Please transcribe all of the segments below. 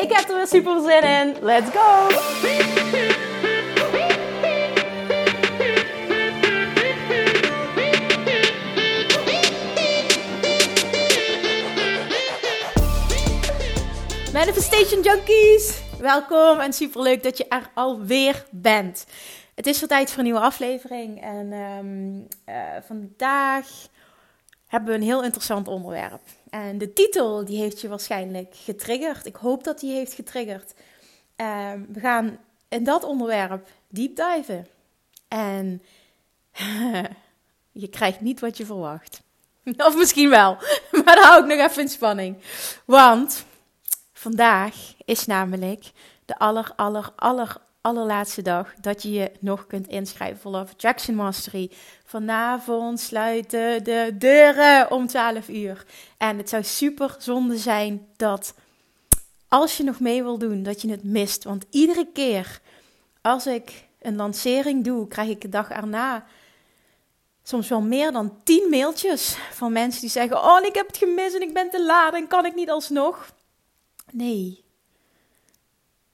Ik heb er weer super zin in. Let's go! Manifestation Junkies! Welkom en super leuk dat je er alweer bent. Het is weer tijd voor een nieuwe aflevering en um, uh, vandaag hebben we een heel interessant onderwerp. En de titel die heeft je waarschijnlijk getriggerd. Ik hoop dat die heeft getriggerd. Uh, we gaan in dat onderwerp deep diven. En je krijgt niet wat je verwacht. Of misschien wel, maar dan hou ik nog even in spanning. Want vandaag is namelijk de aller, aller, aller, allerlaatste dag dat je je nog kunt inschrijven voor Love Attraction Mastery. Vanavond sluiten de deuren om 12 uur. En het zou super zonde zijn dat als je nog mee wil doen, dat je het mist. Want iedere keer als ik een lancering doe, krijg ik de dag erna soms wel meer dan 10 mailtjes van mensen die zeggen: Oh, ik heb het gemist en ik ben te laat en kan ik niet alsnog. Nee,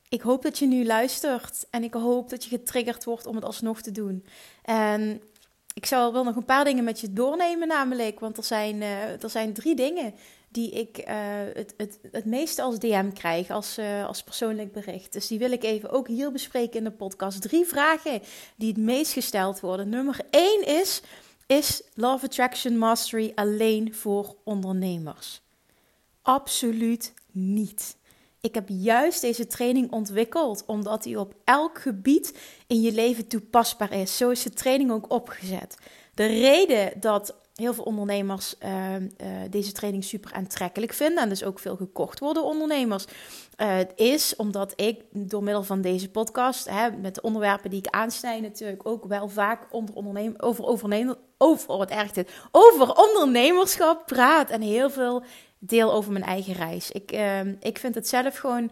ik hoop dat je nu luistert en ik hoop dat je getriggerd wordt om het alsnog te doen. En ik zou wel nog een paar dingen met je doornemen, namelijk, want er zijn, uh, er zijn drie dingen die ik uh, het, het, het meeste als DM krijg, als, uh, als persoonlijk bericht. Dus die wil ik even ook hier bespreken in de podcast. Drie vragen die het meest gesteld worden. Nummer één is: Is Love Attraction Mastery alleen voor ondernemers? Absoluut niet. Ik heb juist deze training ontwikkeld omdat die op elk gebied in je leven toepasbaar is. Zo is de training ook opgezet. De reden dat heel veel ondernemers uh, uh, deze training super aantrekkelijk vinden en dus ook veel gekocht worden ondernemers, uh, is omdat ik door middel van deze podcast, hè, met de onderwerpen die ik aansnijd, natuurlijk ook wel vaak onder ondernemer, over, overnemer, over, oh, wat erg over ondernemerschap praat en heel veel deel over mijn eigen reis. Ik, uh, ik vind het zelf gewoon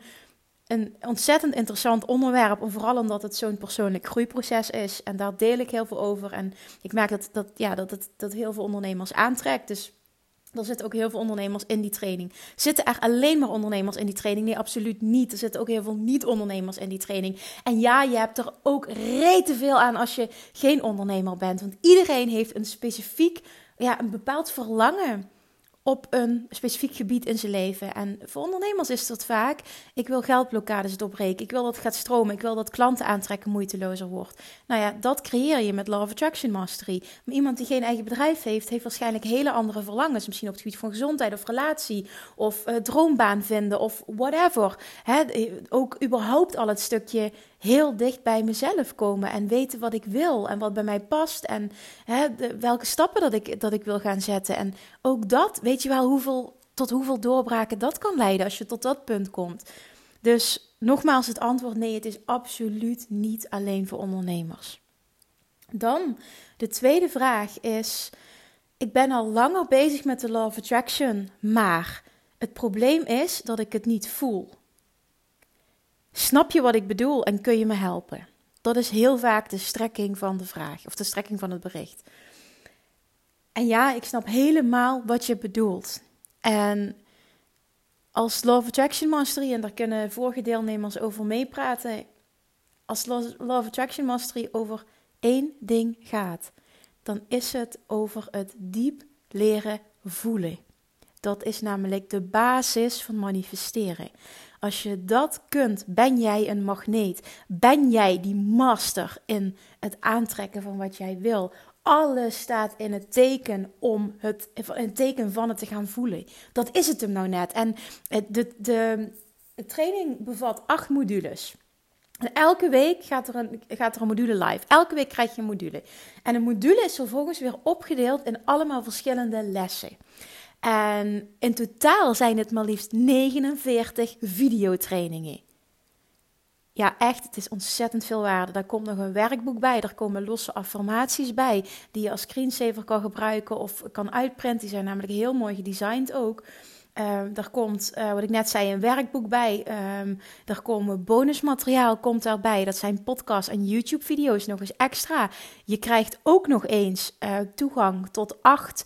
een ontzettend interessant onderwerp. Vooral omdat het zo'n persoonlijk groeiproces is. En daar deel ik heel veel over. En ik merk dat, dat, ja, dat, het, dat heel veel ondernemers aantrekt. Dus er zitten ook heel veel ondernemers in die training. Zitten er alleen maar ondernemers in die training? Nee, absoluut niet. Er zitten ook heel veel niet-ondernemers in die training. En ja, je hebt er ook rete veel aan als je geen ondernemer bent. Want iedereen heeft een specifiek, ja, een bepaald verlangen op een specifiek gebied in zijn leven. En voor ondernemers is dat vaak: ik wil geldblokkades doorbreken, ik wil dat het gaat stromen, ik wil dat klanten aantrekken moeitelozer wordt. Nou ja, dat creëer je met Law of Attraction Mastery. Iemand die geen eigen bedrijf heeft, heeft waarschijnlijk hele andere verlangens. Misschien op het gebied van gezondheid of relatie, of uh, droombaan vinden, of whatever. ook überhaupt al het stukje heel dicht bij mezelf komen en weten wat ik wil en wat bij mij past en hè, welke stappen dat ik, dat ik wil gaan zetten. En ook dat, weet je wel, hoeveel, tot hoeveel doorbraken dat kan leiden als je tot dat punt komt. Dus nogmaals het antwoord nee, het is absoluut niet alleen voor ondernemers. Dan de tweede vraag is: ik ben al langer bezig met de law of attraction, maar het probleem is dat ik het niet voel. Snap je wat ik bedoel en kun je me helpen? Dat is heel vaak de strekking van de vraag of de strekking van het bericht. En ja, ik snap helemaal wat je bedoelt. En als Love Attraction Mastery, en daar kunnen vorige deelnemers over meepraten, als Love Attraction Mastery over één ding gaat, dan is het over het diep leren voelen. Dat is namelijk de basis van manifesteren. Als je dat kunt, ben jij een magneet. Ben jij die master in het aantrekken van wat jij wil. Alles staat in het teken om het, teken van het te gaan voelen. Dat is het hem nou net. En de, de, de training bevat acht modules. En elke week gaat er, een, gaat er een module live. Elke week krijg je een module. En een module is vervolgens weer opgedeeld in allemaal verschillende lessen. En in totaal zijn het maar liefst 49 videotrainingen. ja, echt, het is ontzettend veel waarde. Daar komt nog een werkboek bij. Er komen losse affirmaties bij. Die je als screensaver kan gebruiken of kan uitprinten. Die zijn namelijk heel mooi gedesigned ook. Uh, er komt, uh, wat ik net zei, een werkboek bij. Um, er komen bonusmateriaal komt daarbij. Dat zijn podcasts en YouTube-video's nog eens extra. Je krijgt ook nog eens uh, toegang tot acht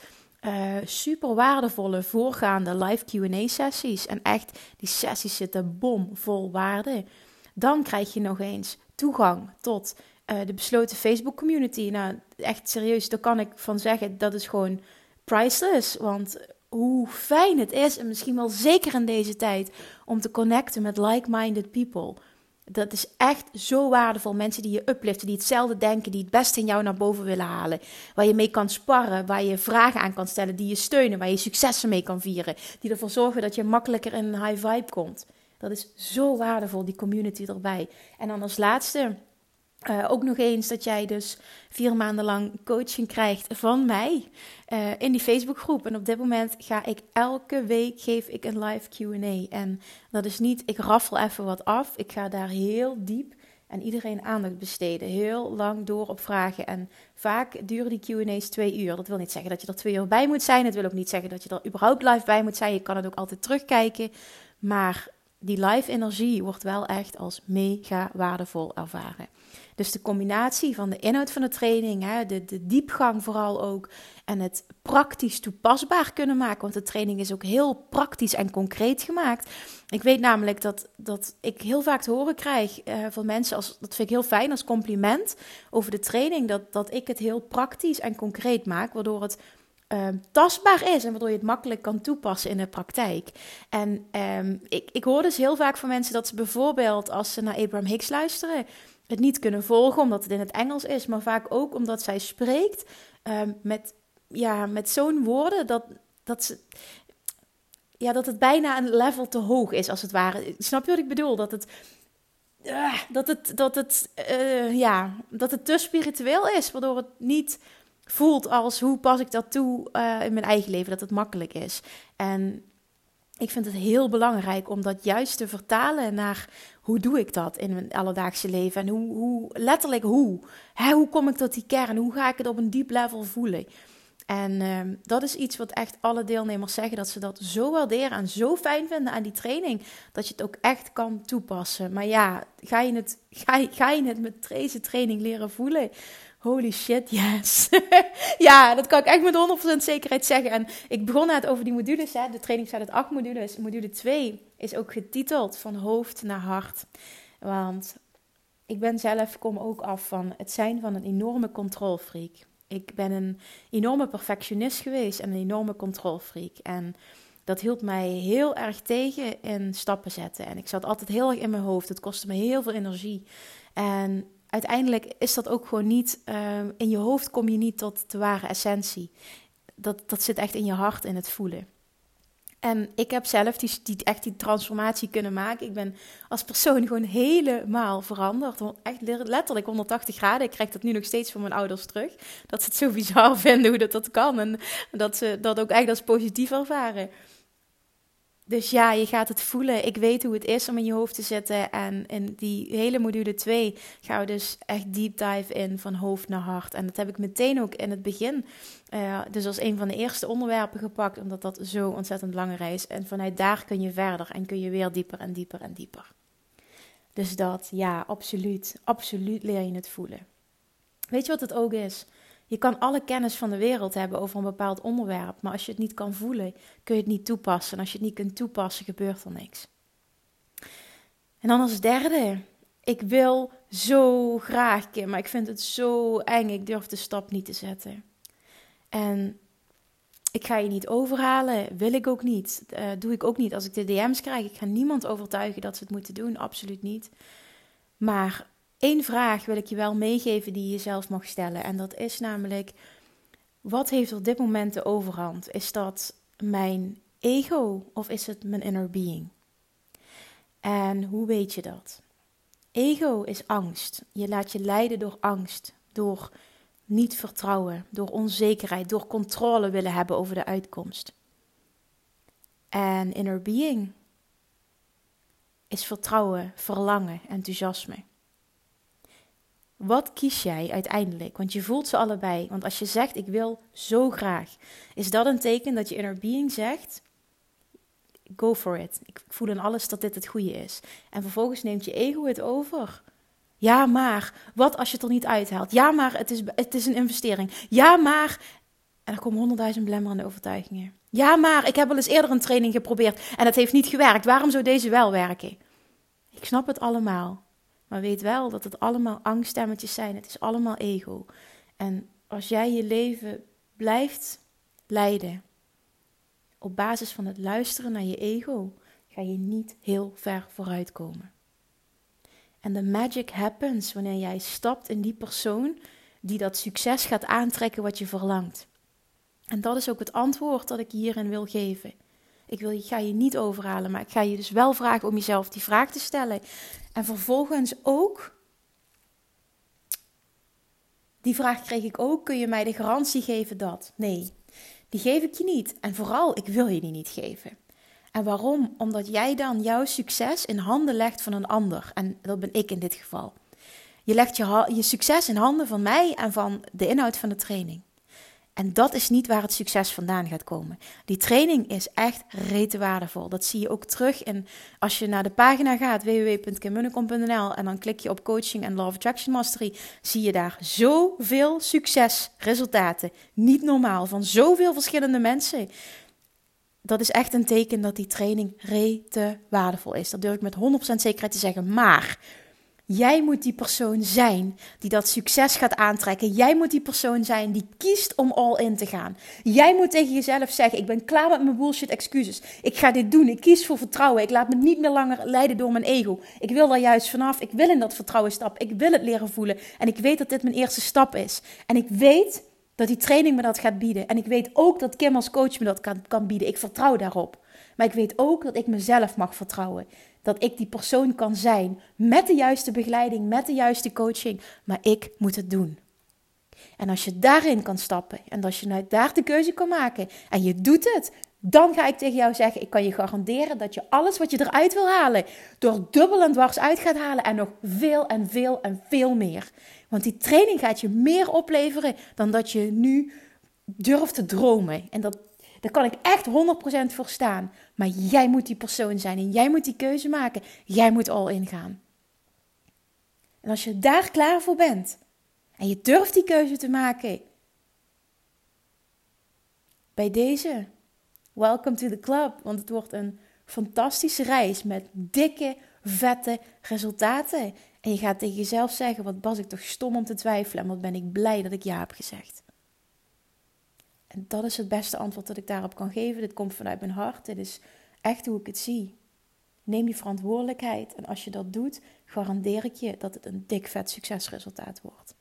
super waardevolle voorgaande live Q&A-sessies. En echt, die sessies zitten bomvol waarde. Dan krijg je nog eens toegang tot de besloten Facebook-community. Nou, echt serieus, daar kan ik van zeggen, dat is gewoon priceless. Want hoe fijn het is, en misschien wel zeker in deze tijd, om te connecten met like-minded people. Dat is echt zo waardevol. Mensen die je upliften, die hetzelfde denken, die het beste in jou naar boven willen halen. Waar je mee kan sparren, waar je vragen aan kan stellen, die je steunen, waar je successen mee kan vieren. Die ervoor zorgen dat je makkelijker in een high vibe komt. Dat is zo waardevol, die community erbij. En dan als laatste, uh, ook nog eens dat jij dus vier maanden lang coaching krijgt van mij uh, in die Facebookgroep. En op dit moment ga ik elke week geef ik een live Q&A. En dat is niet, ik raffel even wat af. Ik ga daar heel diep en iedereen aandacht besteden. Heel lang door op vragen. En vaak duren die Q&A's twee uur. Dat wil niet zeggen dat je er twee uur bij moet zijn. Het wil ook niet zeggen dat je er überhaupt live bij moet zijn. Je kan het ook altijd terugkijken. Maar die live energie wordt wel echt als mega waardevol ervaren. Dus de combinatie van de inhoud van de training, hè, de, de diepgang vooral ook, en het praktisch toepasbaar kunnen maken. Want de training is ook heel praktisch en concreet gemaakt. Ik weet namelijk dat, dat ik heel vaak te horen krijg uh, van mensen, als, dat vind ik heel fijn als compliment over de training, dat, dat ik het heel praktisch en concreet maak, waardoor het uh, tastbaar is en waardoor je het makkelijk kan toepassen in de praktijk. En um, ik, ik hoor dus heel vaak van mensen dat ze bijvoorbeeld als ze naar Abraham Hicks luisteren, het niet kunnen volgen omdat het in het Engels is, maar vaak ook omdat zij spreekt um, met, ja, met zo'n woorden dat, dat ze. Ja, dat het bijna een level te hoog is, als het ware. Snap je wat ik bedoel? Dat het, uh, dat het, dat het, uh, ja, dat het te spiritueel is, waardoor het niet voelt als hoe pas ik dat toe uh, in mijn eigen leven, dat het makkelijk is. En ik vind het heel belangrijk om dat juist te vertalen naar hoe doe ik dat in mijn alledaagse leven en hoe, hoe letterlijk hoe. Hè, hoe kom ik tot die kern? Hoe ga ik het op een diep level voelen? En uh, dat is iets wat echt alle deelnemers zeggen, dat ze dat zo waarderen en zo fijn vinden aan die training, dat je het ook echt kan toepassen. Maar ja, ga je het, ga ga je het met deze training leren voelen? Holy shit, yes. ja, dat kan ik echt met 100% zekerheid zeggen. En ik begon net over die modules. Hè. De training staat uit acht modules. Module 2 is ook getiteld van hoofd naar hart. Want ik ben zelf, kom ook af van het zijn van een enorme controlfreak. Ik ben een enorme perfectionist geweest en een enorme controlfreak. En dat hield mij heel erg tegen in stappen zetten. En ik zat altijd heel erg in mijn hoofd. Het kostte me heel veel energie. En uiteindelijk is dat ook gewoon niet. Uh, in je hoofd kom je niet tot de ware essentie. Dat, dat zit echt in je hart, in het voelen. En ik heb zelf die, die, echt die transformatie kunnen maken. Ik ben als persoon gewoon helemaal veranderd. Echt letterlijk 180 graden. Ik krijg dat nu nog steeds van mijn ouders terug. Dat ze het zo bizar vinden hoe dat, dat kan. En dat ze dat ook echt als positief ervaren. Dus ja, je gaat het voelen. Ik weet hoe het is om in je hoofd te zitten. En in die hele module 2 gaan we dus echt deep dive in van hoofd naar hart. En dat heb ik meteen ook in het begin, uh, dus als een van de eerste onderwerpen gepakt, omdat dat zo ontzettend belangrijk is. En vanuit daar kun je verder en kun je weer dieper en dieper en dieper. Dus dat, ja, absoluut. Absoluut leer je het voelen. Weet je wat het ook is? Je kan alle kennis van de wereld hebben over een bepaald onderwerp, maar als je het niet kan voelen, kun je het niet toepassen. En als je het niet kunt toepassen, gebeurt er niks. En dan als derde, ik wil zo graag, Kim, maar ik vind het zo eng. Ik durf de stap niet te zetten. En ik ga je niet overhalen, wil ik ook niet. Uh, doe ik ook niet als ik de DM's krijg. Ik ga niemand overtuigen dat ze het moeten doen, absoluut niet. Maar Eén vraag wil ik je wel meegeven die je zelf mag stellen. En dat is namelijk: wat heeft op dit moment de overhand? Is dat mijn ego of is het mijn inner being? En hoe weet je dat? Ego is angst. Je laat je leiden door angst, door niet vertrouwen, door onzekerheid, door controle willen hebben over de uitkomst. En inner being is vertrouwen, verlangen, enthousiasme. Wat kies jij uiteindelijk? Want je voelt ze allebei. Want als je zegt: Ik wil zo graag, is dat een teken dat je inner being zegt: Go for it. Ik voel in alles dat dit het goede is. En vervolgens neemt je ego het over. Ja, maar wat als je het er niet uithaalt? Ja, maar het is, het is een investering. Ja, maar. En er komen honderdduizend belemmerende overtuigingen. Ja, maar ik heb al eens eerder een training geprobeerd en het heeft niet gewerkt. Waarom zou deze wel werken? Ik snap het allemaal. Maar weet wel dat het allemaal angststemmetjes zijn. Het is allemaal ego. En als jij je leven blijft leiden op basis van het luisteren naar je ego, ga je niet heel ver vooruit komen. En de magic happens wanneer jij stapt in die persoon die dat succes gaat aantrekken wat je verlangt. En dat is ook het antwoord dat ik hierin wil geven. Ik, wil, ga je niet overhalen, maar ik ga je dus wel vragen om jezelf die vraag te stellen. En vervolgens ook, die vraag kreeg ik ook, kun je mij de garantie geven dat? Nee, die geef ik je niet. En vooral, ik wil je die niet geven. En waarom? Omdat jij dan jouw succes in handen legt van een ander. En dat ben ik in dit geval. Je legt je, je succes in handen van mij en van de inhoud van de training. En dat is niet waar het succes vandaan gaat komen. Die training is echt rete waardevol. Dat zie je ook terug in als je naar de pagina gaat www.kimmunnekom.nl en dan klik je op coaching en Love Attraction Mastery, zie je daar zoveel succesresultaten. Niet normaal van zoveel verschillende mensen. Dat is echt een teken dat die training rete waardevol is. Dat durf ik met 100% zekerheid te zeggen. Maar Jij moet die persoon zijn die dat succes gaat aantrekken. Jij moet die persoon zijn die kiest om all in te gaan. Jij moet tegen jezelf zeggen: Ik ben klaar met mijn bullshit excuses. Ik ga dit doen. Ik kies voor vertrouwen. Ik laat me niet meer langer leiden door mijn ego. Ik wil daar juist vanaf. Ik wil in dat vertrouwen stappen. Ik wil het leren voelen. En ik weet dat dit mijn eerste stap is. En ik weet dat die training me dat gaat bieden. En ik weet ook dat Kim als coach me dat kan, kan bieden. Ik vertrouw daarop. Maar ik weet ook dat ik mezelf mag vertrouwen. Dat ik die persoon kan zijn met de juiste begeleiding, met de juiste coaching. Maar ik moet het doen. En als je daarin kan stappen en als je nou daar de keuze kan maken en je doet het, dan ga ik tegen jou zeggen: ik kan je garanderen dat je alles wat je eruit wil halen, door dubbel en dwars uit gaat halen en nog veel en veel en veel meer. Want die training gaat je meer opleveren dan dat je nu durft te dromen. En dat daar kan ik echt 100% voor staan. Maar jij moet die persoon zijn en jij moet die keuze maken. Jij moet al ingaan. En als je daar klaar voor bent en je durft die keuze te maken, bij deze, welcome to the club. Want het wordt een fantastische reis met dikke, vette resultaten. En je gaat tegen jezelf zeggen: wat was ik toch stom om te twijfelen en wat ben ik blij dat ik ja heb gezegd. Dat is het beste antwoord dat ik daarop kan geven. Dit komt vanuit mijn hart. Dit is echt hoe ik het zie. Neem je verantwoordelijkheid. En als je dat doet, garandeer ik je dat het een dik vet succesresultaat wordt.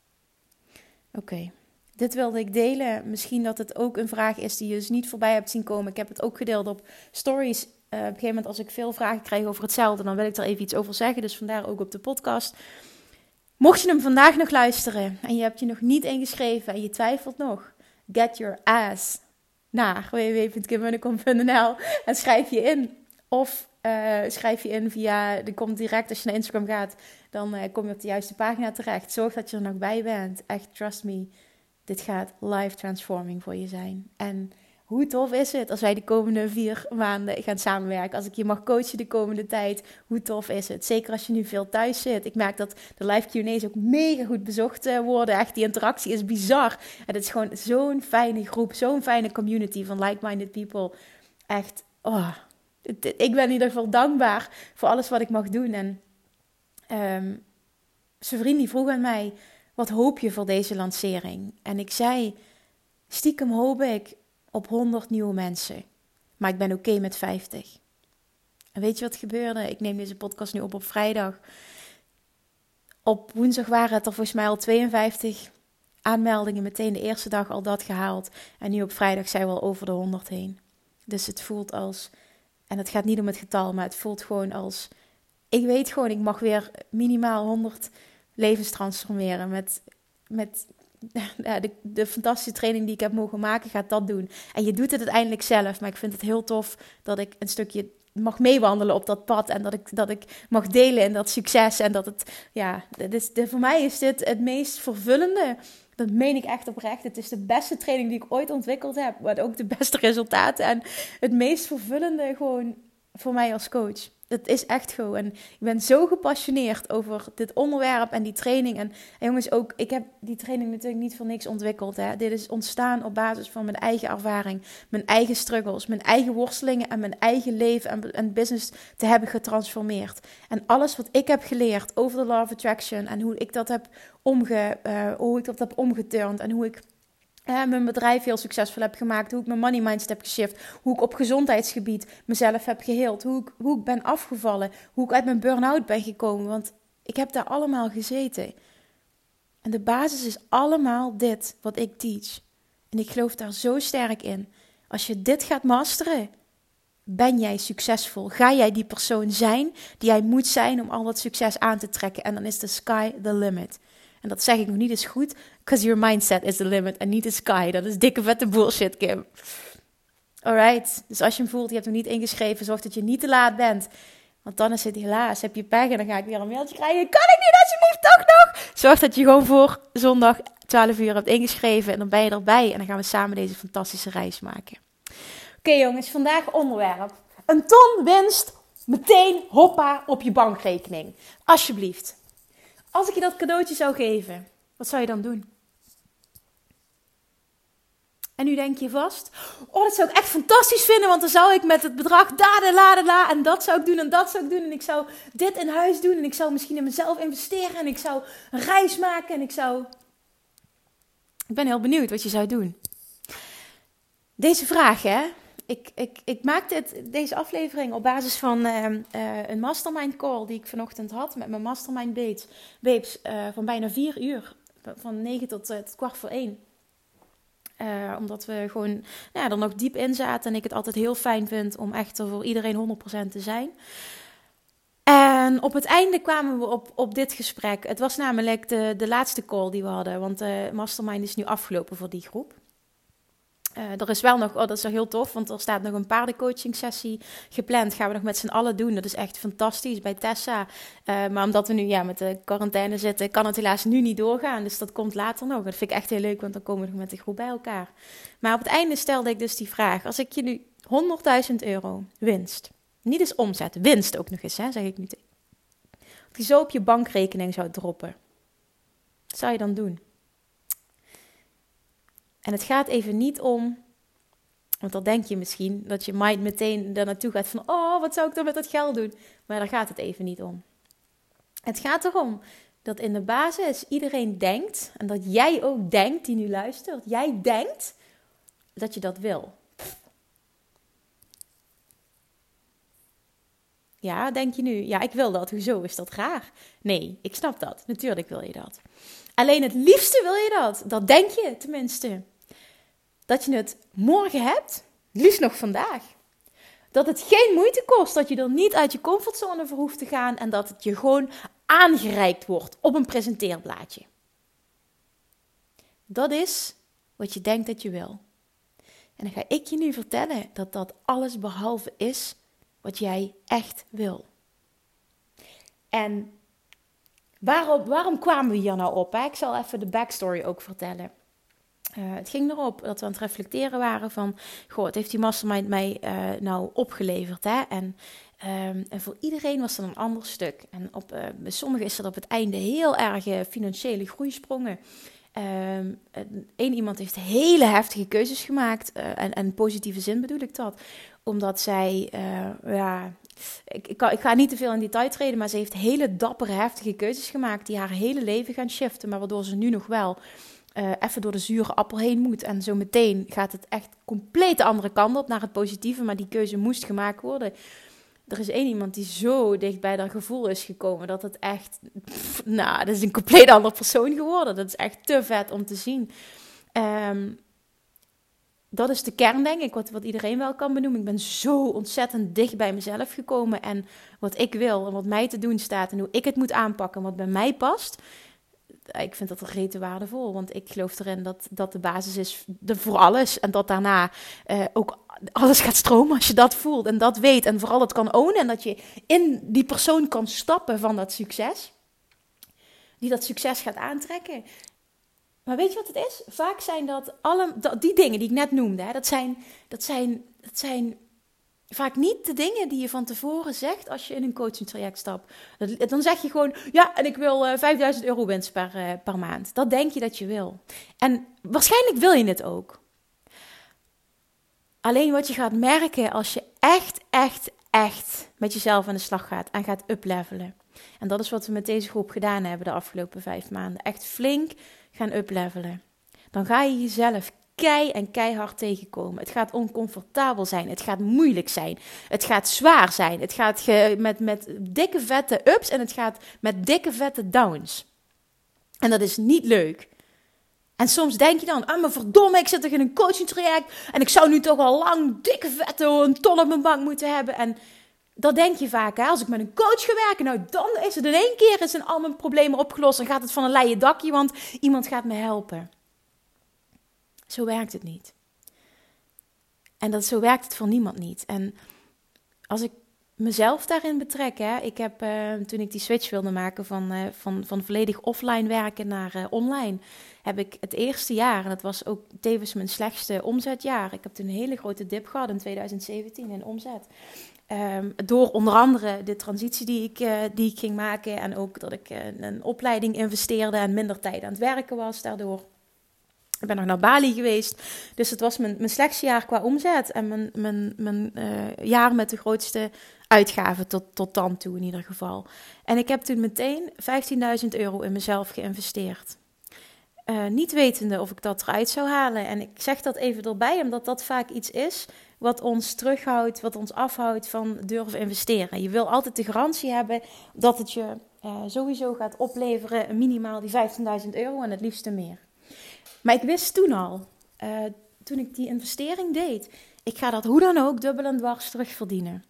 Oké, dit wilde ik delen. Misschien dat het ook een vraag is die je dus niet voorbij hebt zien komen. Ik heb het ook gedeeld op stories. Uh, op een gegeven moment als ik veel vragen krijg over hetzelfde, dan wil ik er even iets over zeggen. Dus vandaar ook op de podcast. Mocht je hem vandaag nog luisteren en je hebt je nog niet ingeschreven en je twijfelt nog, get your ass naar www.kimmunnekom.nl en schrijf je in. Of uh, schrijf je in via, er komt direct als je naar Instagram gaat, dan uh, kom je op de juiste pagina terecht. Zorg dat je er nog bij bent. Echt, trust me, dit gaat life transforming voor je zijn. En hoe tof is het als wij de komende vier maanden gaan samenwerken? Als ik je mag coachen de komende tijd, hoe tof is het? Zeker als je nu veel thuis zit. Ik merk dat de live Q&A's ook mega goed bezocht eh, worden. Echt, die interactie is bizar. En het is gewoon zo'n fijne groep, zo'n fijne community van like-minded people. Echt, oh, ik ben in ieder geval dankbaar voor alles wat ik mag doen. En um, zijn die vroeg aan mij, wat hoop je voor deze lancering? En ik zei, stiekem hoop ik op 100 nieuwe mensen. Maar ik ben oké met 50. En weet je wat gebeurde? Ik neem deze podcast nu op op vrijdag. Op woensdag waren het er volgens mij al 52 aanmeldingen. Meteen de eerste dag al dat gehaald. En nu op vrijdag zijn we al over de 100 heen. Dus het voelt als. En het gaat niet om het getal, maar het voelt gewoon als. Ik weet gewoon, ik mag weer minimaal 100 levens transformeren. Met, met de, de, fantastische training die ik heb mogen maken, gaat dat doen. En je doet het uiteindelijk zelf. Maar ik vind het heel tof dat ik een stukje mag meewandelen op dat pad en dat ik, dat ik mag delen in dat succes. En dat het, ja, dit is, voor mij is dit het meest vervullende. Dat meen ik echt oprecht. Het is de beste training die ik ooit ontwikkeld heb, maar ook de beste resultaten en het meest vervullende gewoon voor mij als coach. Het is echt zo. En ik ben zo gepassioneerd over dit onderwerp en die training. En, jongens, ook, ik heb die training natuurlijk niet voor niks ontwikkeld. Hè. Dit is ontstaan op basis van mijn eigen ervaring, mijn eigen struggles, mijn eigen worstelingen en mijn eigen leven en, en business te hebben getransformeerd. En alles wat ik heb geleerd over de Law of Attraction en hoe ik dat heb, omge, uh, hoe ik dat heb omgeturnd en hoe ik mijn bedrijf heel succesvol heb gemaakt, hoe ik mijn money mindset heb geshift, hoe ik op gezondheidsgebied mezelf heb geheeld, hoe ik, hoe ik ben afgevallen, hoe ik uit mijn burn-out ben gekomen, want ik heb daar allemaal gezeten. En de basis is allemaal dit wat ik teach. En ik geloof daar zo sterk in. Als je dit gaat masteren, ben jij succesvol. Ga jij die persoon zijn die jij moet zijn om al dat succes aan te trekken. En dan is de sky the limit. En dat zeg ik nog niet eens goed, because your mindset is the limit en niet de sky. Dat is dikke vette bullshit, Kim. Alright, dus als je hem voelt, je hebt hem niet ingeschreven, zorg dat je niet te laat bent. Want dan is het helaas, heb je pech en dan ga ik weer een mailtje krijgen. Kan ik niet alsjeblieft toch nog? Zorg dat je gewoon voor zondag 12 uur hebt ingeschreven en dan ben je erbij. En dan gaan we samen deze fantastische reis maken. Oké jongens, vandaag onderwerp. Een ton winst, meteen hoppa op je bankrekening. Alsjeblieft. Als ik je dat cadeautje zou geven, wat zou je dan doen? En nu denk je vast, oh, dat zou ik echt fantastisch vinden, want dan zou ik met het bedrag da de la la en dat zou ik doen en dat zou ik doen en ik zou dit in huis doen en ik zou misschien in mezelf investeren en ik zou een reis maken en ik zou. Ik ben heel benieuwd wat je zou doen. Deze vraag, hè? Ik, ik, ik maak dit, deze aflevering op basis van ehm, eh, een mastermind call die ik vanochtend had met mijn mastermind babes, uh, van bijna vier uur. Van negen tot, uh, tot kwart voor één. omdat we gewoon ja, er nog diep in zaten. En ik het altijd heel fijn vind om echt voor iedereen 100% te zijn. En op het einde kwamen we op, op dit gesprek. Het was namelijk de, de laatste call die we hadden. Want de mastermind is nu afgelopen voor die groep. Uh, er is wel nog, oh, dat is wel heel tof, want er staat nog een paardencoaching sessie gepland. Gaan we nog met z'n allen doen. Dat is echt fantastisch bij Tessa. Uh, maar omdat we nu ja, met de quarantaine zitten, kan het helaas nu niet doorgaan. Dus dat komt later nog. Dat vind ik echt heel leuk, want dan komen we nog met de groep bij elkaar. Maar op het einde stelde ik dus die vraag. Als ik je nu 100.000 euro winst, niet eens omzet, winst ook nog eens, hè, zeg ik nu. Die zo op je bankrekening zou droppen. Wat zou je dan doen? En het gaat even niet om, want dan denk je misschien dat je mind meteen daar naartoe gaat van, oh, wat zou ik dan met dat geld doen? Maar daar gaat het even niet om. Het gaat erom dat in de basis iedereen denkt, en dat jij ook denkt, die nu luistert, jij denkt dat je dat wil. Ja, denk je nu, ja, ik wil dat. Hoezo is dat raar? Nee, ik snap dat. Natuurlijk wil je dat. Alleen het liefste wil je dat. Dat denk je tenminste dat je het morgen hebt, liefst nog vandaag. Dat het geen moeite kost, dat je er niet uit je comfortzone voor hoeft te gaan en dat het je gewoon aangereikt wordt op een presenteerblaadje. Dat is wat je denkt dat je wil. En dan ga ik je nu vertellen dat dat alles behalve is wat jij echt wil. En waarom, waarom kwamen we hier nou op? Ik zal even de backstory ook vertellen. Uh, het ging erop dat we aan het reflecteren waren van... Goh, wat heeft die mastermind mij uh, nou opgeleverd, hè? En, um, en voor iedereen was dat een ander stuk. En op, uh, bij sommigen is dat op het einde heel erg financiële groeisprongen. Um, Eén iemand heeft hele heftige keuzes gemaakt. en, en positieve zin bedoel ik dat. Omdat zij, ja, ik, ik, ik, ga niet te veel in detail treden, maar ze heeft hele dappere, heftige keuzes gemaakt die haar hele leven gaan shiften, maar waardoor ze nu nog wel uh, even door de zure appel heen moet. En zo meteen gaat het echt compleet de andere kant op naar het positieve. Maar die keuze moest gemaakt worden. Er is één iemand die zo dicht bij dat gevoel is gekomen dat het echt. nou, dat is een compleet ander persoon geworden. Dat is echt te vet om te zien. Um, dat is de kern, denk ik, wat, wat iedereen wel kan benoemen. Ik ben zo ontzettend dicht bij mezelf gekomen. En wat ik wil en wat mij te doen staat en hoe ik het moet aanpakken, wat bij mij past ik vind dat rete waardevol. Want ik geloof erin dat dat de basis is voor alles. En dat daarna uh, ook alles gaat stromen als je dat voelt en dat weet. En vooral dat kan ownen en dat je in die persoon kan stappen van dat succes. Die dat succes gaat aantrekken. Maar weet je wat het is? Vaak zijn dat alle, die dingen die ik net noemde, hè, dat, zijn, dat, zijn, dat zijn vaak niet de dingen die je van tevoren zegt als je in een coaching traject stapt. Dan zeg je gewoon, ja, en ik wil 5000 eh, euro winst per, uh, per maand. Dat denk je dat je wil. En waarschijnlijk wil je het ook. Alleen wat je gaat merken als je echt, echt, echt met jezelf aan de slag gaat en gaat uplevelen. En dat is wat we met deze groep gedaan hebben de afgelopen vijf maanden. Echt flink gaan uplevelen. Dan ga je jezelf kei en keihard tegenkomen. Het gaat oncomfortabel zijn. Het gaat moeilijk zijn. Het gaat zwaar zijn. Het gaat met, met dikke vette ups en het gaat met dikke vette downs. En dat is niet leuk. En soms denk je dan, ah maar verdomme, ik zit toch in een coaching traject en ik zou nu toch al lang dikke vette een ton op mijn bank moeten hebben. En dat denk je vaak, hè? als ik met een coach ga werken, nou dan is het in één keer zijn al mijn problemen opgelost en gaat het van een leien dakje, want iemand gaat me helpen. Zo werkt het niet. En dat, zo werkt het voor niemand niet. En als ik mezelf daarin betrek, hè, ik heb uh, toen ik die switch wilde maken van, uh, van, van volledig offline werken naar uh, online, heb ik het eerste jaar, en dat was ook tevens mijn slechtste omzetjaar. Ik heb toen een hele grote dip gehad in 2017 in omzet. Um, door onder andere de transitie die ik, die ik ging maken en ook dat ik een opleiding investeerde en minder tijd aan het werken was daardoor. Ik ben nog naar Bali geweest. Dus het was mijn, mijn slechtste jaar qua omzet. En mijn, mijn, mijn uh, jaar met de grootste uitgaven tot, tot dan toe in ieder geval. En ik heb toen meteen 15.000 euro in mezelf geïnvesteerd. Uh, niet wetende of ik dat eruit zou halen. En ik zeg dat even erbij, omdat dat vaak iets is wat ons terughoudt, wat ons afhoudt van durven investeren. Je wil altijd de garantie hebben dat het je uh, sowieso gaat opleveren minimaal die 15.000 euro en het liefste meer. Maar ik wist toen al, uh, toen ik die investering deed, ik ga dat hoe dan ook dubbel en dwars terugverdienen.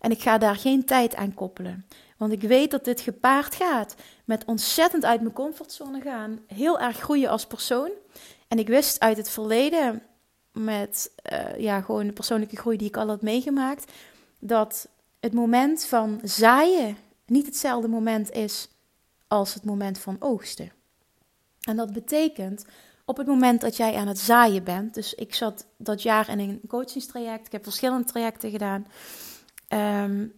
En ik ga daar geen tijd aan koppelen. Want ik weet dat dit gepaard gaat met ontzettend uit mijn comfortzone gaan, heel erg groeien als persoon. En ik wist uit het verleden, met uh, ja, gewoon de persoonlijke groei die ik al had meegemaakt, dat het moment van zaaien niet hetzelfde moment is als het moment van oogsten. En dat betekent op het moment dat jij aan het zaaien bent. Dus ik zat dat jaar in een coachingstraject. Ik heb verschillende trajecten gedaan. Um,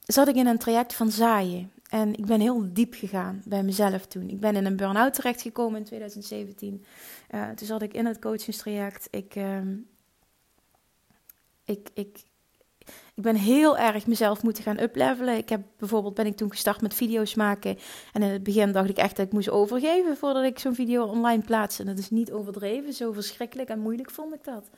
zat ik in een traject van zaaien. En ik ben heel diep gegaan bij mezelf toen. Ik ben in een burn-out terechtgekomen in 2017. Uh, toen zat ik in het coachingstraject. Ik, um, ik, ik, ik ben heel erg mezelf moeten gaan uplevelen. Ik heb bijvoorbeeld ben ik toen gestart met video's maken. En in het begin dacht ik echt dat ik moest overgeven voordat ik zo'n video online plaatste. En dat is niet overdreven. Zo verschrikkelijk en moeilijk vond ik dat.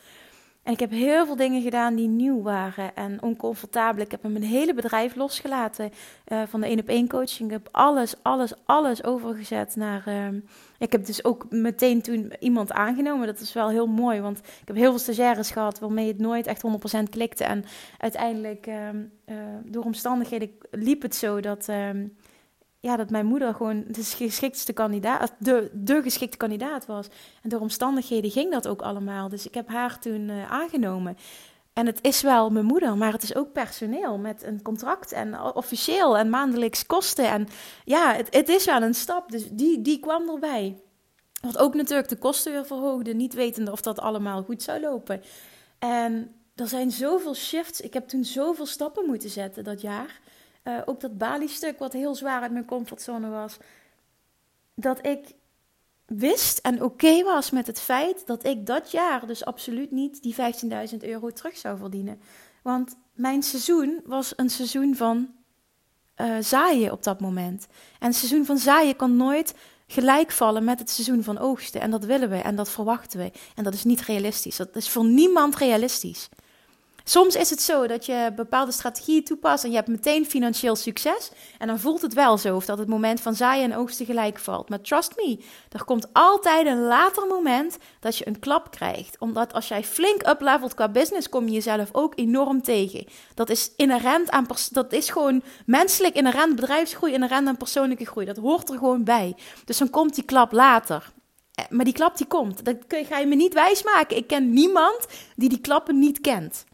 En ik heb heel veel dingen gedaan die nieuw waren en oncomfortabel. Ik heb mijn hele bedrijf losgelaten uh, van de één op één coaching. Ik heb alles, alles, alles overgezet naar. Uh, ik heb dus ook meteen toen iemand aangenomen. Dat is wel heel mooi, want ik heb heel veel stagiaires gehad waarmee het nooit echt 100% klikte. En uiteindelijk, uh, door omstandigheden, liep het zo dat ehm, ja, dat mijn moeder gewoon de geschiktste kandidaat, de, de geschikte kandidaat was. En door omstandigheden ging dat ook allemaal. Dus ik heb haar toen uh, aangenomen. En het is wel mijn moeder, maar het is ook personeel met een contract en officieel en maandelijks kosten. En ja, het, het is wel een stap. Dus die, die kwam erbij. Wat ook natuurlijk de kosten weer verhoogde, niet wetende of dat allemaal goed zou lopen. En er zijn zoveel shifts. Ik heb toen zoveel stappen moeten zetten dat jaar. Uh, ook dat Bali-stuk, wat heel zwaar uit mijn comfortzone was. Dat ik wist en oké was met het feit dat ik dat jaar dus absoluut niet die 15.000 euro terug zou verdienen. Want mijn seizoen was een seizoen van uh, zaaien op dat moment. En het seizoen van zaaien kan nooit gelijk vallen met het seizoen van oogsten. En dat willen we en dat verwachten we. En dat is niet realistisch. Dat is voor niemand realistisch. Soms is het zo dat je bepaalde strategieën toepast en je hebt meteen financieel succes. En dan voelt het wel zo of dat het moment van zaaien en oogsten gelijk valt. Maar trust me, er komt altijd een later moment dat je een klap krijgt. Omdat als jij flink uplevelt qua business, kom je jezelf ook enorm tegen. Dat is inherent aan, dat is gewoon menselijk inherent, bedrijfsgroei inherent aan persoonlijke groei. Dat hoort er gewoon bij. Dus dan komt die klap later. Maar die klap die komt. Dat ga je me niet wijsmaken. Ik ken niemand die die klappen niet kent.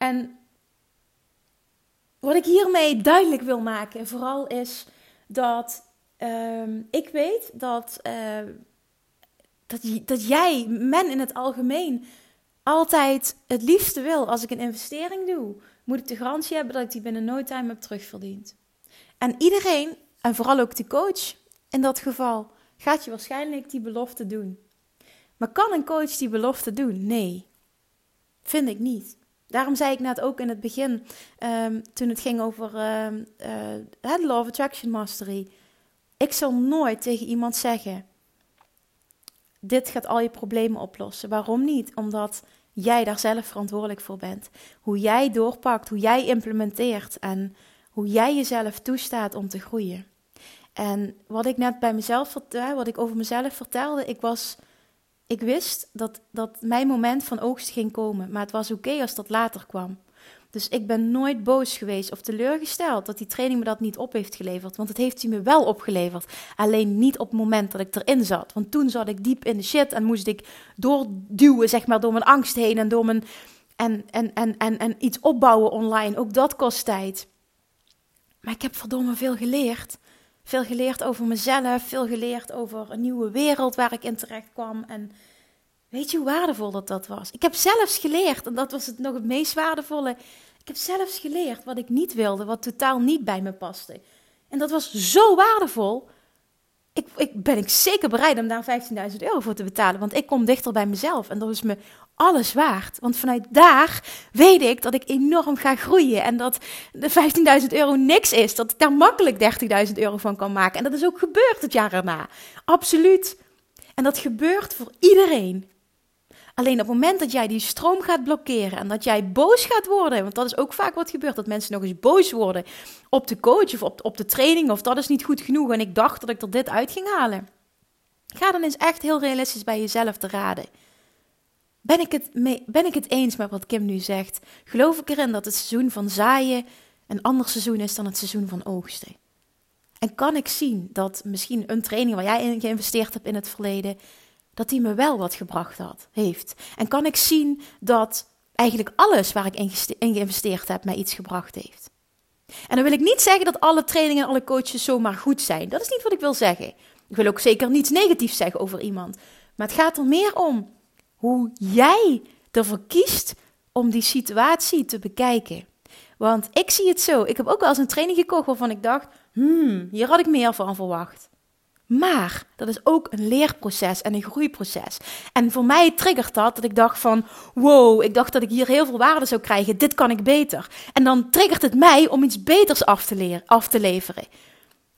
En wat ik hiermee duidelijk wil maken, vooral is dat ehm, ik weet dat, uh, dat, dat jij, men in het algemeen, altijd het liefste wil. Als ik een investering doe, moet ik de garantie hebben dat ik die binnen no time heb terugverdiend. En iedereen, en vooral ook de coach in dat geval, gaat je waarschijnlijk die belofte doen. Maar kan een coach die belofte doen? Nee, vind ik niet. Daarom zei ik net ook in het begin, um, toen het ging over um, uh, Law of Attraction Mastery. Ik zal nooit tegen iemand zeggen: Dit gaat al je problemen oplossen. Waarom niet? Omdat jij daar zelf verantwoordelijk voor bent. Hoe jij doorpakt, hoe jij implementeert en hoe jij jezelf toestaat om te groeien. En wat ik net bij mezelf, wat ik over mezelf vertelde, ik was ik wist dat, dat mijn moment van oogst ging komen, maar het was oké als dat later kwam. Dus ik ben nooit boos geweest of teleurgesteld dat die training me dat niet op heeft geleverd. Want het heeft hij me wel opgeleverd. Alleen niet op het moment dat ik erin zat. Want toen zat ik diep in de shit en moest ik doorduwen, zeg maar, door mijn angst heen en door mijn. En, en, en, en, en iets opbouwen online. Ook dat kost tijd. Maar ik heb verdomme veel geleerd. Veel geleerd over mezelf, veel geleerd over een nieuwe wereld waar ik in terecht kwam. En weet je hoe waardevol dat dat was? Ik heb zelfs geleerd, en dat was het nog het meest waardevolle. Ik heb zelfs geleerd wat ik niet wilde, wat totaal niet bij me paste. En dat was zo waardevol. Ik, ik ben ik zeker bereid om daar 15.000 euro voor te betalen, want ik kom dichter bij mezelf. En dat is me alles waard. Want vanuit daar weet ik dat ik enorm ga groeien. En dat de 15.000 euro niks is. Dat ik daar makkelijk 30.000 euro van kan maken. En dat is ook gebeurd het jaar erna. Absoluut. En dat gebeurt voor iedereen. Alleen op het moment dat jij die stroom gaat blokkeren en dat jij boos gaat worden, want dat is ook vaak wat gebeurt, dat mensen nog eens boos worden op de coach of op, op de training of dat is niet goed genoeg en ik dacht dat ik er dit uit ging halen. Ga dan eens echt heel realistisch bij jezelf te raden. Ben ik, het ben ik het eens met wat Kim nu zegt? Geloof ik erin dat het seizoen van zaaien een ander seizoen is dan het seizoen van oogsten? En kan ik zien dat misschien een training waar jij in geïnvesteerd hebt in het verleden, dat die me wel wat gebracht had, heeft? En kan ik zien dat eigenlijk alles waar ik in geïnvesteerd heb mij iets gebracht heeft? En dan wil ik niet zeggen dat alle trainingen en alle coaches zomaar goed zijn. Dat is niet wat ik wil zeggen. Ik wil ook zeker niets negatiefs zeggen over iemand. Maar het gaat er meer om hoe jij ervoor kiest om die situatie te bekijken. Want ik zie het zo. Ik heb ook wel eens een training gekocht waarvan ik dacht: hmm, hier had ik meer van verwacht. Maar dat is ook een leerproces en een groeiproces. En voor mij triggert dat dat ik dacht van, wow, ik dacht dat ik hier heel veel waarde zou krijgen. Dit kan ik beter. En dan triggert het mij om iets beters af te, leren, af te leveren.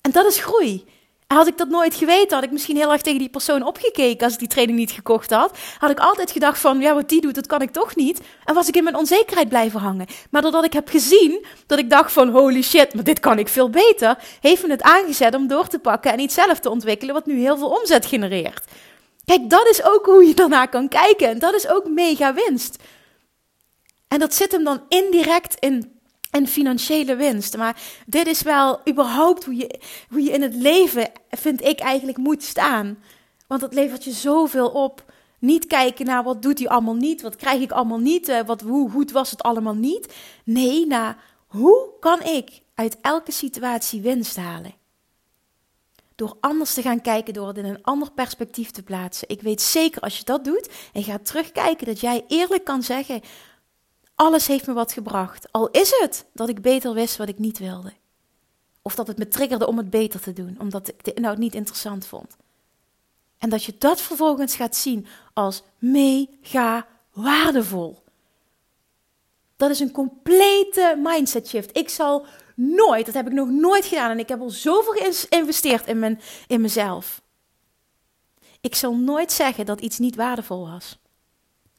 En dat is groei had ik dat nooit geweten, had ik misschien heel erg tegen die persoon opgekeken als ik die training niet gekocht had. Had ik altijd gedacht van, ja, wat die doet, dat kan ik toch niet. En was ik in mijn onzekerheid blijven hangen. Maar doordat ik heb gezien dat ik dacht van, holy shit, maar dit kan ik veel beter, heeft me het aangezet om door te pakken en iets zelf te ontwikkelen wat nu heel veel omzet genereert. Kijk, dat is ook hoe je daarna kan kijken. En dat is ook mega winst. En dat zit hem dan indirect in en financiële winst. Maar dit is wel überhaupt hoe je, hoe je in het leven, vind ik, eigenlijk moet staan. Want het levert je zoveel op. Niet kijken naar wat doet hij allemaal niet, wat krijg ik allemaal niet, eh, wat, hoe goed was het allemaal niet. Nee, naar hoe kan ik uit elke situatie winst halen? Door anders te gaan kijken, door het in een ander perspectief te plaatsen. Ik weet zeker als je dat doet en gaat terugkijken, dat jij eerlijk kan zeggen: alles heeft me wat gebracht. Al is het dat ik beter wist wat ik niet wilde. Of dat het me triggerde om het beter te doen, omdat ik de inhoud niet interessant vond. En dat je dat vervolgens gaat zien als mega waardevol. Dat is een complete mindset shift. Ik zal nooit, dat heb ik nog nooit gedaan en ik heb al zoveel geïnvesteerd in, mijn, in mezelf. Ik zal nooit zeggen dat iets niet waardevol was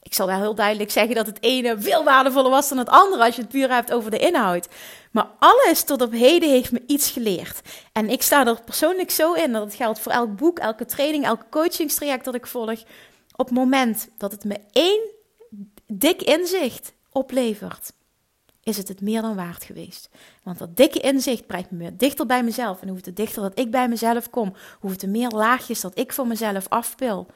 ik zal wel heel duidelijk zeggen dat het ene veel waardevoller was dan het andere als je het puur hebt over de inhoud. Maar alles tot op heden heeft me iets geleerd. En ik sta er persoonlijk zo in, dat het geldt voor elk boek, elke training, elk coachingstraject dat ik volg. Op het moment dat het me één dik inzicht oplevert, is het het meer dan waard geweest. Want dat dikke inzicht brengt me dichter bij mezelf. En hoe het dichter dat ik bij mezelf kom, hoe het meer laagjes dat ik voor mezelf afpil,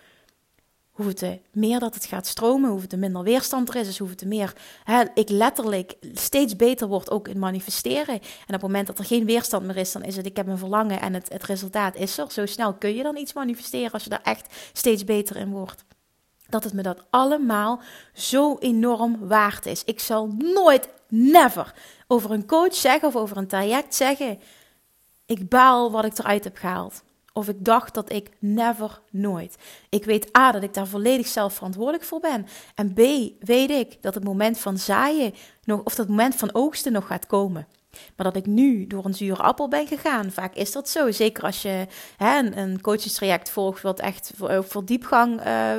hoe het meer dat het gaat stromen, hoe het minder weerstand er is, dus hoe het meer hè, ik letterlijk steeds beter word ook in manifesteren. En op het moment dat er geen weerstand meer is, dan is het ik heb een verlangen en het, het resultaat is er. Zo snel kun je dan iets manifesteren als je daar echt steeds beter in wordt dat het me dat allemaal zo enorm waard is. Ik zal nooit, never over een coach zeggen of over een traject zeggen: ik baal wat ik eruit heb gehaald. Of ik dacht dat ik never, nooit. Ik weet A, dat ik daar volledig zelf verantwoordelijk voor ben. En B, weet ik dat het moment van zaaien nog, of dat moment van oogsten nog gaat komen. Maar dat ik nu door een zure appel ben gegaan, vaak is dat zo. Zeker als je hè, een, een coachingstraject volgt wat echt voor, voor diepgang uh,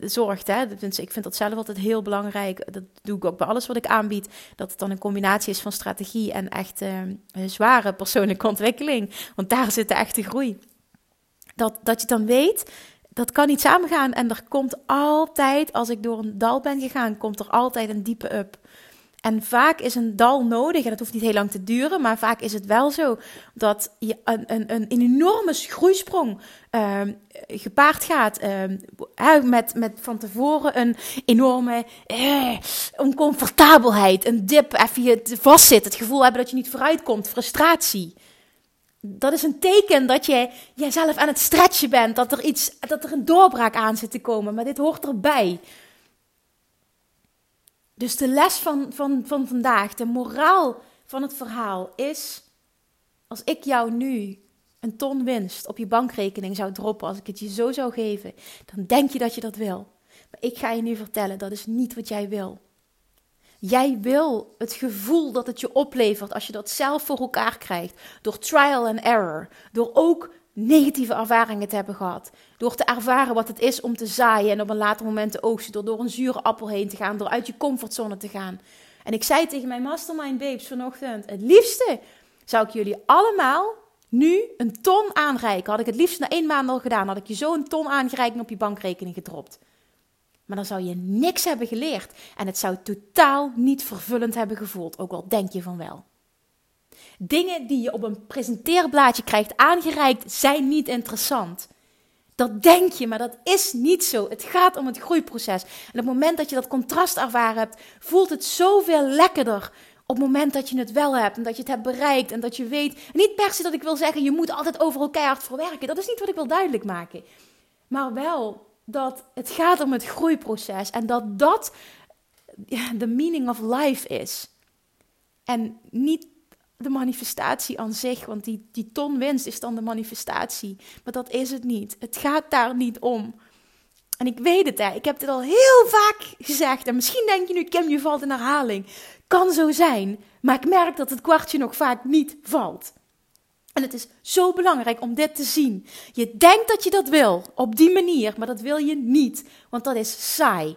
zorgt. Hè. Dus ik vind dat zelf altijd heel belangrijk. Dat doe ik ook bij alles wat ik aanbied. Dat het dan een combinatie is van strategie en echt uh, zware persoonlijke ontwikkeling. Want daar zit de echte groei. Dat, dat je dan weet dat kan niet samengaan. En er komt altijd, als ik door een dal ben gegaan, komt er altijd een diepe up. En vaak is een dal nodig, en dat hoeft niet heel lang te duren, maar vaak is het wel zo dat je een, een, een enorme groeisprong uh, gepaard gaat uh, met, met van tevoren een enorme uh, oncomfortabelheid, een dip, even je vastzit, het gevoel hebben dat je niet vooruit komt, frustratie. Dat is een teken dat je jezelf aan het stretchen bent, dat er, iets, dat er een doorbraak aan zit te komen, maar dit hoort erbij. Dus de les van, van, van vandaag, de moraal van het verhaal is: als ik jou nu een ton winst op je bankrekening zou droppen, als ik het je zo zou geven, dan denk je dat je dat wil. Maar ik ga je nu vertellen, dat is niet wat jij wil. Jij wil het gevoel dat het je oplevert als je dat zelf voor elkaar krijgt, door trial and error, door ook negatieve ervaringen te hebben gehad. Door te ervaren wat het is om te zaaien en op een later moment te oogsten. Door door een zure appel heen te gaan, door uit je comfortzone te gaan. En ik zei tegen mijn mastermind babes vanochtend: het liefste zou ik jullie allemaal nu een ton aanreiken. Had ik het liefst na één maand al gedaan, had ik je zo een ton aangereiking op je bankrekening gedropt. Maar dan zou je niks hebben geleerd en het zou totaal niet vervullend hebben gevoeld, ook al denk je van wel. Dingen die je op een presenteerblaadje krijgt aangereikt, zijn niet interessant. Dat denk je, maar dat is niet zo. Het gaat om het groeiproces. En op het moment dat je dat contrast ervaren hebt, voelt het zoveel lekkerder. Op het moment dat je het wel hebt en dat je het hebt bereikt en dat je weet. Niet per se dat ik wil zeggen, je moet altijd overal keihard voor werken. Dat is niet wat ik wil duidelijk maken. Maar wel dat het gaat om het groeiproces en dat dat de meaning of life is. En niet de manifestatie aan zich, want die, die ton winst is dan de manifestatie. Maar dat is het niet. Het gaat daar niet om. En ik weet het, hè. ik heb dit al heel vaak gezegd. En misschien denk je nu, Kim, je valt in herhaling. Kan zo zijn, maar ik merk dat het kwartje nog vaak niet valt. En het is zo belangrijk om dit te zien. Je denkt dat je dat wil, op die manier, maar dat wil je niet, want dat is saai.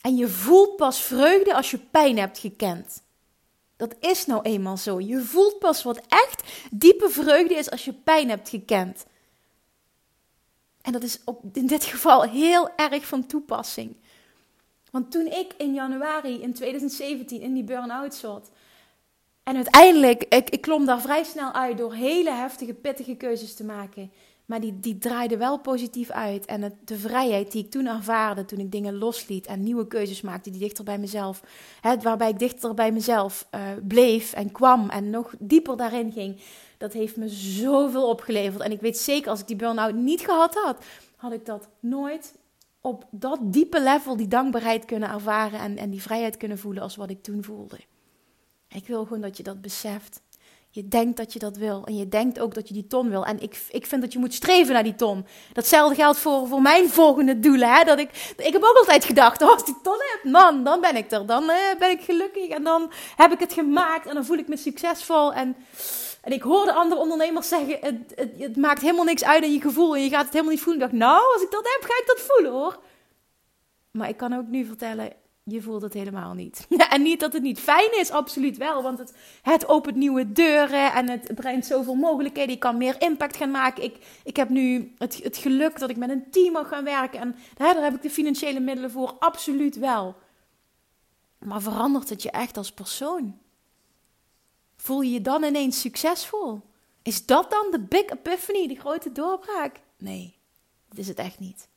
En je voelt pas vreugde als je pijn hebt gekend. Dat is nou eenmaal zo. Je voelt pas wat echt diepe vreugde is als je pijn hebt gekend. En dat is op, in dit geval heel erg van toepassing. Want toen ik in januari in 2017 in die burn-out zat. En uiteindelijk, ik, ik klom daar vrij snel uit door hele heftige, pittige keuzes te maken. Maar die, die draaide wel positief uit. En de vrijheid die ik toen ervaarde, toen ik dingen losliet en nieuwe keuzes maakte, die dichter bij mezelf, hè, waarbij ik dichter bij mezelf uh, bleef en kwam en nog dieper daarin ging, dat heeft me zoveel opgeleverd. En ik weet zeker, als ik die burn-out niet gehad had, had ik dat nooit op dat diepe level, die dankbaarheid kunnen ervaren en, en die vrijheid kunnen voelen als wat ik toen voelde. Ik wil gewoon dat je dat beseft. Je denkt dat je dat wil. En je denkt ook dat je die ton wil. En ik, ik vind dat je moet streven naar die ton. Datzelfde geldt voor, voor mijn volgende doelen. Hè? Dat ik, ik heb ook altijd gedacht, oh, als ik die ton heb, man, dan ben ik er. Dan uh, ben ik gelukkig. En dan heb ik het gemaakt. En dan voel ik me succesvol. En, en ik hoorde andere ondernemers zeggen, het, het, het maakt helemaal niks uit in je gevoel. En je gaat het helemaal niet voelen. Ik dacht, nou, als ik dat heb, ga ik dat voelen hoor. Maar ik kan ook nu vertellen, je voelt het helemaal niet. en niet dat het niet fijn is, absoluut wel. Want het, het opent nieuwe deuren en het brengt zoveel mogelijkheden. Je kan meer impact gaan maken. Ik, ik heb nu het, het geluk dat ik met een team mag gaan werken. En daar heb ik de financiële middelen voor, absoluut wel. Maar verandert het je echt als persoon? Voel je je dan ineens succesvol? Is dat dan de big epiphany, de grote doorbraak? Nee, dat is het echt niet.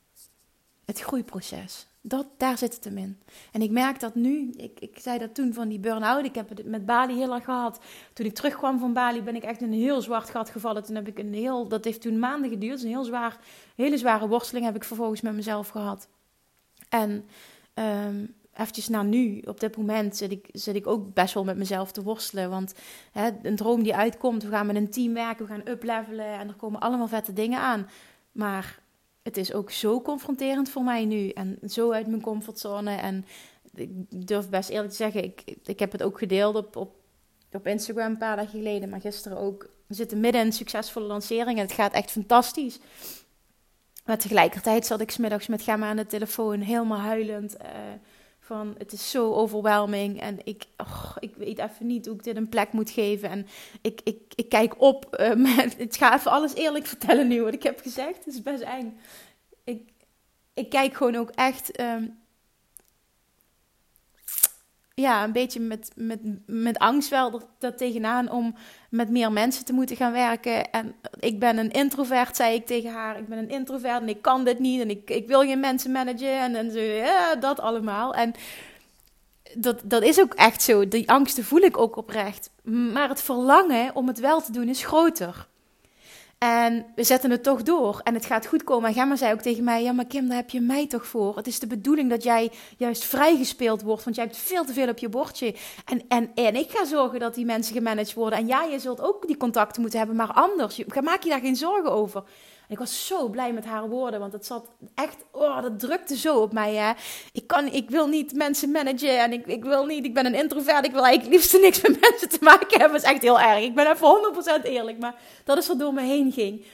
Het groeiproces, dat, daar zit het hem in. En ik merk dat nu, ik, ik zei dat toen van die burn-out, ik heb het met Bali heel erg gehad. Toen ik terugkwam van Bali ben ik echt in een heel zwart gat gevallen. Toen heb ik een heel, dat heeft toen maanden geduurd, een heel zwaar, hele zware worsteling heb ik vervolgens met mezelf gehad. En um, eventjes naar nu, op dit moment zit ik, zit ik ook best wel met mezelf te worstelen. Want hè, een droom die uitkomt, we gaan met een team werken, we gaan uplevelen en er komen allemaal vette dingen aan. Maar het is ook zo confronterend voor mij nu en zo uit mijn comfortzone. En ik durf best eerlijk te zeggen, ik, ik heb het ook gedeeld op, op, op Instagram een paar dagen geleden, maar gisteren ook. We zitten midden in een succesvolle lancering en het gaat echt fantastisch. Maar tegelijkertijd zat ik smiddags met Gemma aan de telefoon, helemaal huilend. Uh, van het is zo overwhelming en ik, ik weet even niet hoe ik dit een plek moet geven. En ik, ik, ik kijk op. Met, ik ga even alles eerlijk vertellen nu wat ik heb gezegd. Het is best eng. Ik, ik kijk gewoon ook echt um, ja, een beetje met, met, met angst wel dat, tegenaan om met meer mensen te moeten gaan werken. En ik ben een introvert, zei ik tegen haar. Ik ben een introvert en ik kan dit niet. En ik, ik wil geen mensen managen en, en zo, ja, dat allemaal. En dat, dat is ook echt zo. Die angsten voel ik ook oprecht. Maar het verlangen om het wel te doen is groter. En we zetten het toch door. En het gaat goed komen. En Gemma zei ook tegen mij: Ja, maar Kim, daar heb je mij toch voor? Het is de bedoeling dat jij juist vrijgespeeld wordt. Want jij hebt veel te veel op je bordje. En, en, en ik ga zorgen dat die mensen gemanaged worden. En ja, je zult ook die contacten moeten hebben, maar anders. Je, maak je daar geen zorgen over ik was zo blij met haar woorden, want het zat echt, oh, dat drukte zo op mij. Hè. Ik, kan, ik wil niet mensen managen en ik, ik wil niet, ik ben een introvert, ik wil eigenlijk liefst niks met mensen te maken hebben. Dat is echt heel erg. Ik ben even 100% eerlijk, maar dat is wat door me heen ging.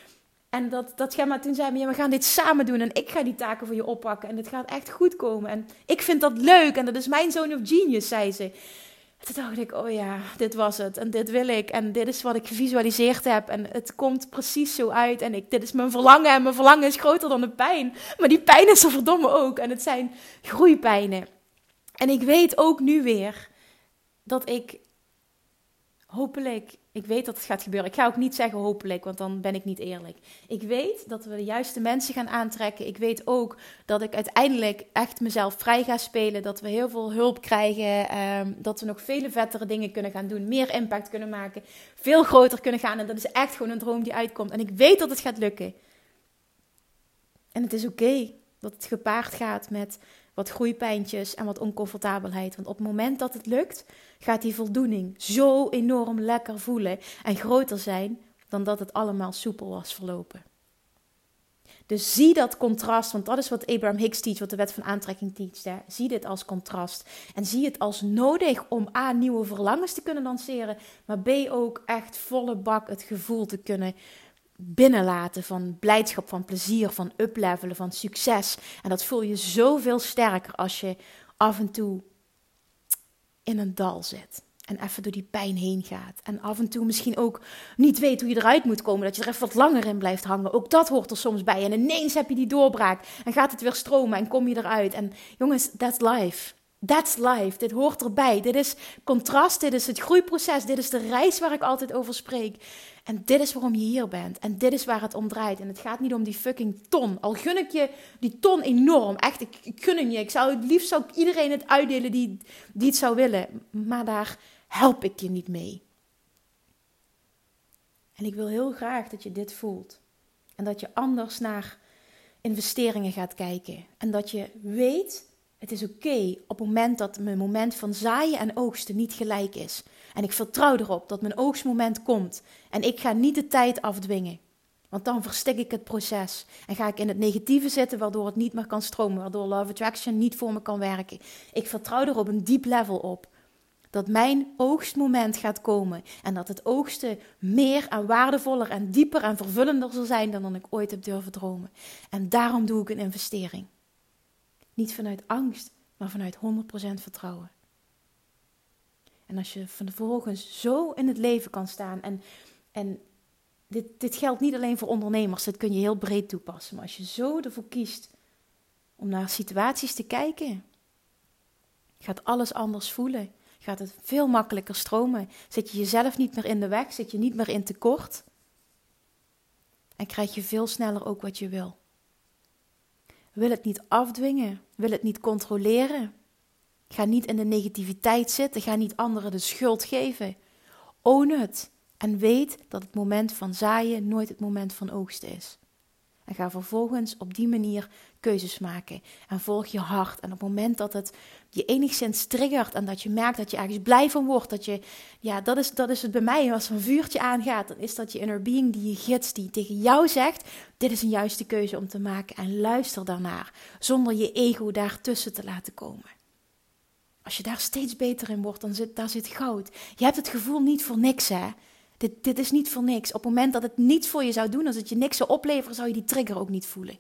En dat, dat Gemma toen zei, ja, we gaan dit samen doen en ik ga die taken voor je oppakken en het gaat echt goed komen. En ik vind dat leuk en dat is mijn zoon of genius, zei ze toen dacht ik, oh ja, dit was het. En dit wil ik. En dit is wat ik gevisualiseerd heb. En het komt precies zo uit. En ik, dit is mijn verlangen. En mijn verlangen is groter dan de pijn. Maar die pijn is er verdomme ook. En het zijn groeipijnen. En ik weet ook nu weer dat ik hopelijk ik weet dat het gaat gebeuren. Ik ga ook niet zeggen hopelijk, want dan ben ik niet eerlijk. Ik weet dat we de juiste mensen gaan aantrekken. Ik weet ook dat ik uiteindelijk echt mezelf vrij ga spelen. Dat we heel veel hulp krijgen. Ehm, dat we nog vele vettere dingen kunnen gaan doen. Meer impact kunnen maken. Veel groter kunnen gaan. En dat is echt gewoon een droom die uitkomt. En ik weet dat het gaat lukken. En het is oké dat het gepaard gaat met wat groeipijntjes en wat oncomfortabelheid. Want op het moment dat het lukt, gaat die voldoening zo enorm lekker voelen en groter zijn dan dat het allemaal soepel was verlopen. Dus zie dat contrast, want dat is wat Abraham Hicks teach, wat de wet van aantrekking teacht. Zie dit als contrast. En zie het als nodig om A, nieuwe verlangens te kunnen lanceren, maar B, ook echt volle bak het gevoel te kunnen binnenlaten van blijdschap, van plezier, van uplevelen, van succes. En dat voel je zoveel sterker als je af en toe in een dal zit. En even door die pijn heen gaat. En af en toe misschien ook niet weet hoe je eruit moet komen. Dat je er even wat langer in blijft hangen. Ook dat hoort er soms bij. En ineens heb je die doorbraak. En gaat het weer stromen en kom je eruit. En jongens, that's life. That's life. Dit hoort erbij. Dit is contrast. Dit is het groeiproces. Dit is de reis waar ik altijd over spreek. En dit is waarom je hier bent. En dit is waar het om draait. En het gaat niet om die fucking ton. Al gun ik je die ton enorm. Echt, ik, ik gun hem je. Ik zou het liefst zou ik iedereen het uitdelen die, die het zou willen. Maar daar help ik je niet mee. En ik wil heel graag dat je dit voelt. En dat je anders naar investeringen gaat kijken. En dat je weet het is oké op het moment dat mijn moment van zaaien en oogsten niet gelijk is. En ik vertrouw erop dat mijn oogstmoment komt. En ik ga niet de tijd afdwingen. Want dan verstik ik het proces. En ga ik in het negatieve zitten, waardoor het niet meer kan stromen. Waardoor Love Attraction niet voor me kan werken. Ik vertrouw er op een diep level op. Dat mijn oogstmoment gaat komen. En dat het oogsten meer en waardevoller en dieper en vervullender zal zijn dan, dan ik ooit heb durven dromen. En daarom doe ik een investering. Niet vanuit angst, maar vanuit 100% vertrouwen. En als je vervolgens zo in het leven kan staan. En, en dit, dit geldt niet alleen voor ondernemers, dit kun je heel breed toepassen. Maar als je zo ervoor kiest om naar situaties te kijken. Gaat alles anders voelen. Gaat het veel makkelijker stromen. Zit je jezelf niet meer in de weg. Zit je niet meer in tekort. En krijg je veel sneller ook wat je wil. Wil het niet afdwingen. Wil het niet controleren. Ga niet in de negativiteit zitten. Ga niet anderen de schuld geven. Own het. En weet dat het moment van zaaien nooit het moment van oogsten is. En ga vervolgens op die manier keuzes maken. En volg je hart. En op het moment dat het je enigszins triggert en dat je merkt dat je ergens blij van wordt, dat je, ja, dat is, dat is het bij mij. Als er een vuurtje aangaat, dan is dat je inner being die je gids, die tegen jou zegt: Dit is een juiste keuze om te maken. En luister daarnaar, zonder je ego daartussen te laten komen. Als je daar steeds beter in wordt, dan zit daar zit goud. Je hebt het gevoel niet voor niks, hè? Dit, dit is niet voor niks. Op het moment dat het niets voor je zou doen, als het je niks zou opleveren, zou je die trigger ook niet voelen.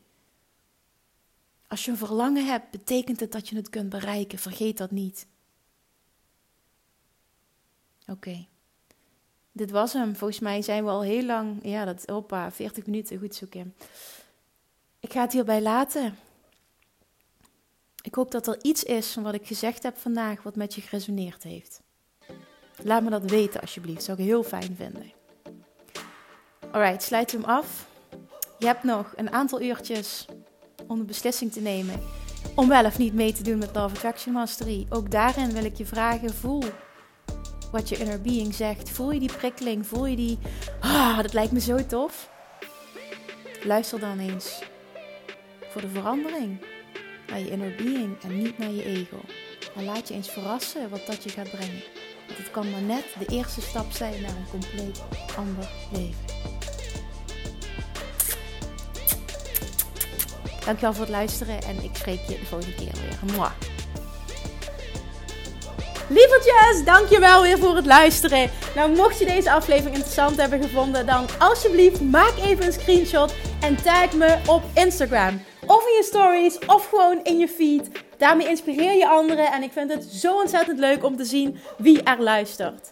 Als je een verlangen hebt, betekent het dat je het kunt bereiken. Vergeet dat niet. Oké. Dit was hem. Volgens mij zijn we al heel lang. Ja, dat. Hoppa, 40 minuten. Goed zoeken. Ik ga het hierbij laten. Ik hoop dat er iets is van wat ik gezegd heb vandaag wat met je geresoneerd heeft. Laat me dat weten alsjeblieft. Zou ik heel fijn vinden. Alright, sluit hem af. Je hebt nog een aantal uurtjes om de beslissing te nemen om wel of niet mee te doen met Love Attraction Mastery. Ook daarin wil ik je vragen: voel wat je inner being zegt. Voel je die prikkeling? Voel je die. Ah, dat lijkt me zo tof. Luister dan eens voor de verandering naar je inner being en niet naar je ego. En laat je eens verrassen wat dat je gaat brengen. Want het kan maar net de eerste stap zijn naar een compleet ander leven. Dankjewel voor het luisteren en ik spreek je de volgende keer weer. Mwah. Lievertjes, dankjewel weer voor het luisteren. Nou, mocht je deze aflevering interessant hebben gevonden, dan alsjeblieft maak even een screenshot en tag me op Instagram. Of in je stories, of gewoon in je feed. Daarmee inspireer je anderen en ik vind het zo ontzettend leuk om te zien wie er luistert.